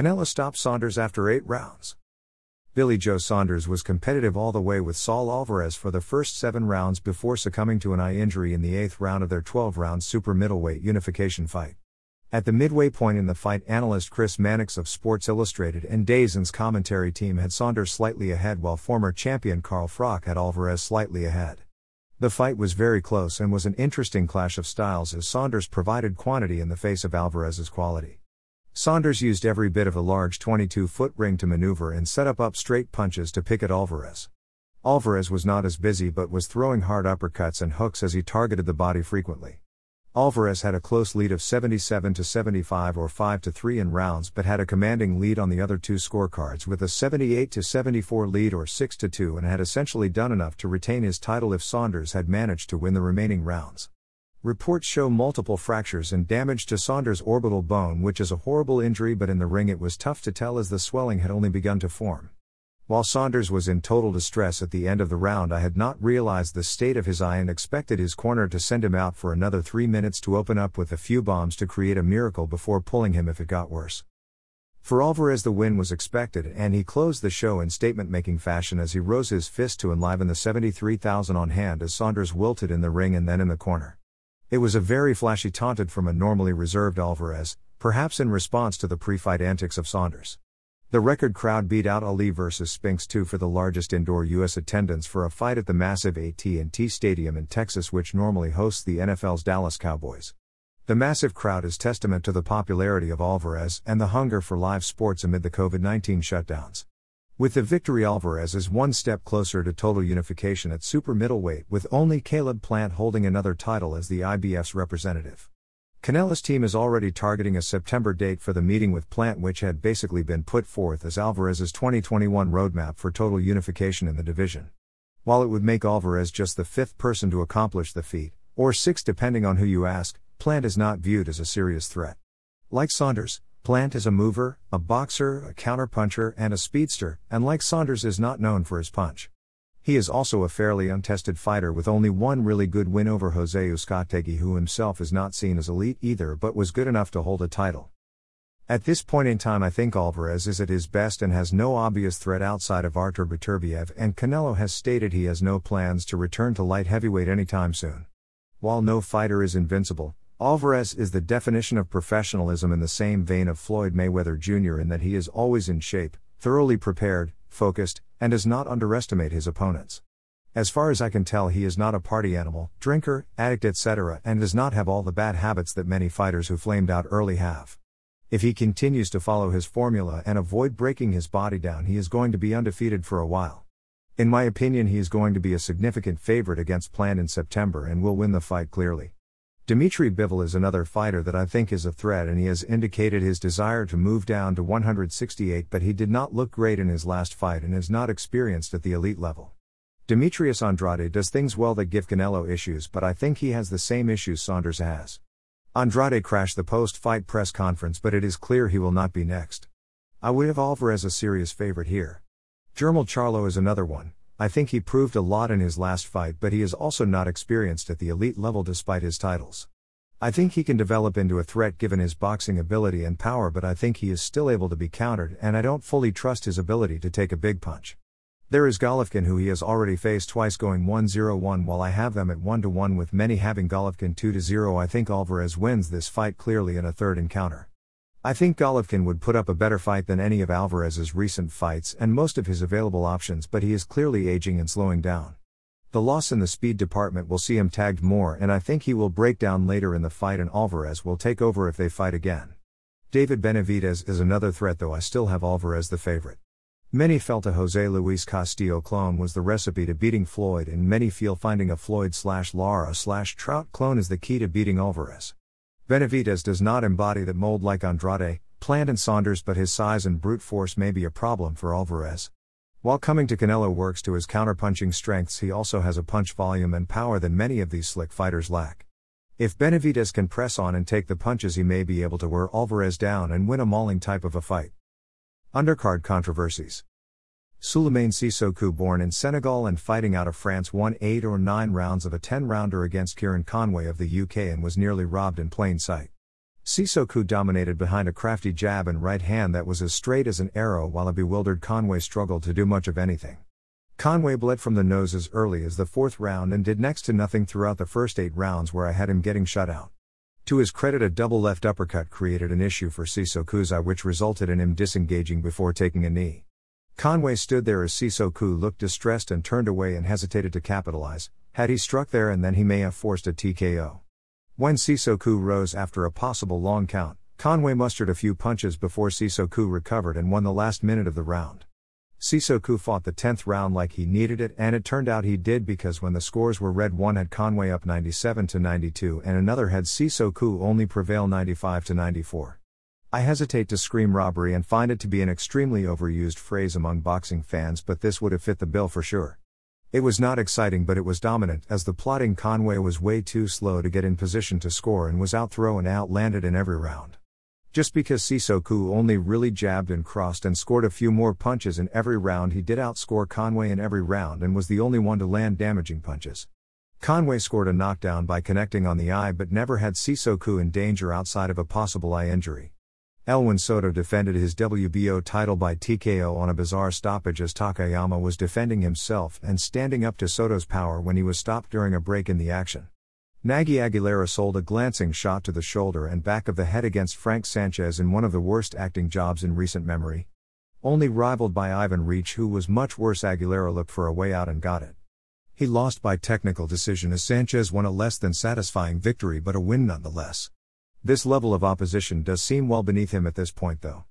Canelo stopped Saunders after eight rounds. Billy Joe Saunders was competitive all the way with Saul Alvarez for the first seven rounds before succumbing to an eye injury in the eighth round of their 12 round super middleweight unification fight. At the midway point in the fight, analyst Chris Mannix of Sports Illustrated and DAZN's commentary team had Saunders slightly ahead while former champion Carl Froch had Alvarez slightly ahead. The fight was very close and was an interesting clash of styles as Saunders provided quantity in the face of Alvarez's quality. Saunders used every bit of a large 22 foot ring to maneuver and set up up straight punches to pick at Alvarez. Alvarez was not as busy but was throwing hard uppercuts and hooks as he targeted the body frequently. Alvarez had a close lead of 77 to 75 or 5 to 3 in rounds but had a commanding lead on the other two scorecards with a 78 to 74 lead or 6 to 2 and had essentially done enough to retain his title if Saunders had managed to win the remaining rounds. Reports show multiple fractures and damage to Saunders' orbital bone, which is a horrible injury, but in the ring it was tough to tell as the swelling had only begun to form. While Saunders was in total distress at the end of the round, I had not realized the state of his eye and expected his corner to send him out for another three minutes to open up with a few bombs to create a miracle before pulling him if it got worse. For Alvarez, the win was expected, and he closed the show in statement making fashion as he rose his fist to enliven the 73,000 on hand as Saunders wilted in the ring and then in the corner. It was a very flashy taunted from a normally reserved Alvarez, perhaps in response to the pre fight antics of Saunders. The record crowd beat out Ali vs Spinks 2 for the largest indoor US attendance for a fight at the massive AT&T Stadium in Texas which normally hosts the NFL's Dallas Cowboys. The massive crowd is testament to the popularity of Alvarez and the hunger for live sports amid the COVID-19 shutdowns. With the victory, Alvarez is one step closer to total unification at super middleweight, with only Caleb Plant holding another title as the IBF's representative. Canelo's team is already targeting a September date for the meeting with Plant, which had basically been put forth as Alvarez's 2021 roadmap for total unification in the division. While it would make Alvarez just the fifth person to accomplish the feat, or sixth depending on who you ask, Plant is not viewed as a serious threat. Like Saunders, Plant is a mover, a boxer, a counterpuncher, and a speedster, and like Saunders is not known for his punch. He is also a fairly untested fighter with only one really good win over Jose Uzcategui, who himself is not seen as elite either but was good enough to hold a title. At this point in time, I think Alvarez is at his best and has no obvious threat outside of Artur Beterbiev, and Canelo has stated he has no plans to return to light heavyweight anytime soon. While no fighter is invincible, Alvarez is the definition of professionalism in the same vein of Floyd Mayweather Jr. in that he is always in shape, thoroughly prepared, focused, and does not underestimate his opponents. As far as I can tell, he is not a party animal, drinker, addict, etc., and does not have all the bad habits that many fighters who flamed out early have. If he continues to follow his formula and avoid breaking his body down, he is going to be undefeated for a while. In my opinion, he is going to be a significant favorite against Plant in September and will win the fight clearly. Dmitry Bivol is another fighter that I think is a threat and he has indicated his desire to move down to 168 but he did not look great in his last fight and is not experienced at the elite level. Demetrius Andrade does things well that give Canelo issues but I think he has the same issues Saunders has. Andrade crashed the post-fight press conference but it is clear he will not be next. I would have Alvarez a serious favorite here. Jermall Charlo is another one, I think he proved a lot in his last fight, but he is also not experienced at the elite level despite his titles. I think he can develop into a threat given his boxing ability and power, but I think he is still able to be countered, and I don't fully trust his ability to take a big punch. There is Golovkin, who he has already faced twice, going 1 0 1, while I have them at 1 1, with many having Golovkin 2 0. I think Alvarez wins this fight clearly in a third encounter. I think Golovkin would put up a better fight than any of Alvarez's recent fights and most of his available options, but he is clearly aging and slowing down. The loss in the speed department will see him tagged more, and I think he will break down later in the fight, and Alvarez will take over if they fight again. David Benavidez is another threat, though I still have Alvarez the favorite. Many felt a Jose Luis Castillo clone was the recipe to beating Floyd, and many feel finding a Floyd slash Lara slash Trout clone is the key to beating Alvarez. Benavidez does not embody that mold like Andrade, Plant, and Saunders, but his size and brute force may be a problem for Alvarez. While coming to Canelo works to his counterpunching strengths, he also has a punch volume and power that many of these slick fighters lack. If Benavidez can press on and take the punches, he may be able to wear Alvarez down and win a mauling type of a fight. Undercard controversies. Souleymane Cissokho, born in Senegal and fighting out of France, won 8 or 9 rounds of a 10 rounder against Kieran Conway of the UK and was nearly robbed in plain sight. Cissokho dominated behind a crafty jab and right hand that was as straight as an arrow while a bewildered Conway struggled to do much of anything. Conway bled from the nose as early as the fourth round and did next to nothing throughout the first eight rounds where I had him getting shut out. To his credit, a double left uppercut created an issue for Cissokho's eye, which resulted in him disengaging before taking a knee. Conway stood there as Cissokho looked distressed and turned away and hesitated to capitalize. Had he struck there and then he may have forced a TKO. When Cissokho rose after a possible long count, Conway mustered a few punches before Cissokho recovered and won the last minute of the round. Cissokho fought the 10th round like he needed it, and it turned out he did because when the scores were read, one had Conway up 97 to 92 and another had Cissokho only prevail 95 to 94. I hesitate to scream robbery and find it to be an extremely overused phrase among boxing fans, but this would have fit the bill for sure. It was not exciting, but it was dominant, as the plotting Conway was way too slow to get in position to score and was outthrown and outlanded in every round. Just because Cissokho only really jabbed and crossed and scored a few more punches in every round, he did outscore Conway in every round and was the only one to land damaging punches. Conway scored a knockdown by connecting on the eye but never had Cissokho in danger outside of a possible eye injury. Elwin Soto defended his WBO title by TKO on a bizarre stoppage as Takayama was defending himself and standing up to Soto's power when he was stopped during a break in the action. Nagy Aguilera sold a glancing shot to the shoulder and back of the head against Frank Sanchez in one of the worst acting jobs in recent memory. Only rivaled by Ivan Reach, who was much worse, Aguilera looked for a way out and got it. He lost by technical decision as Sanchez won a less than satisfying victory but a win nonetheless. This level of opposition does seem well beneath him at this point, though.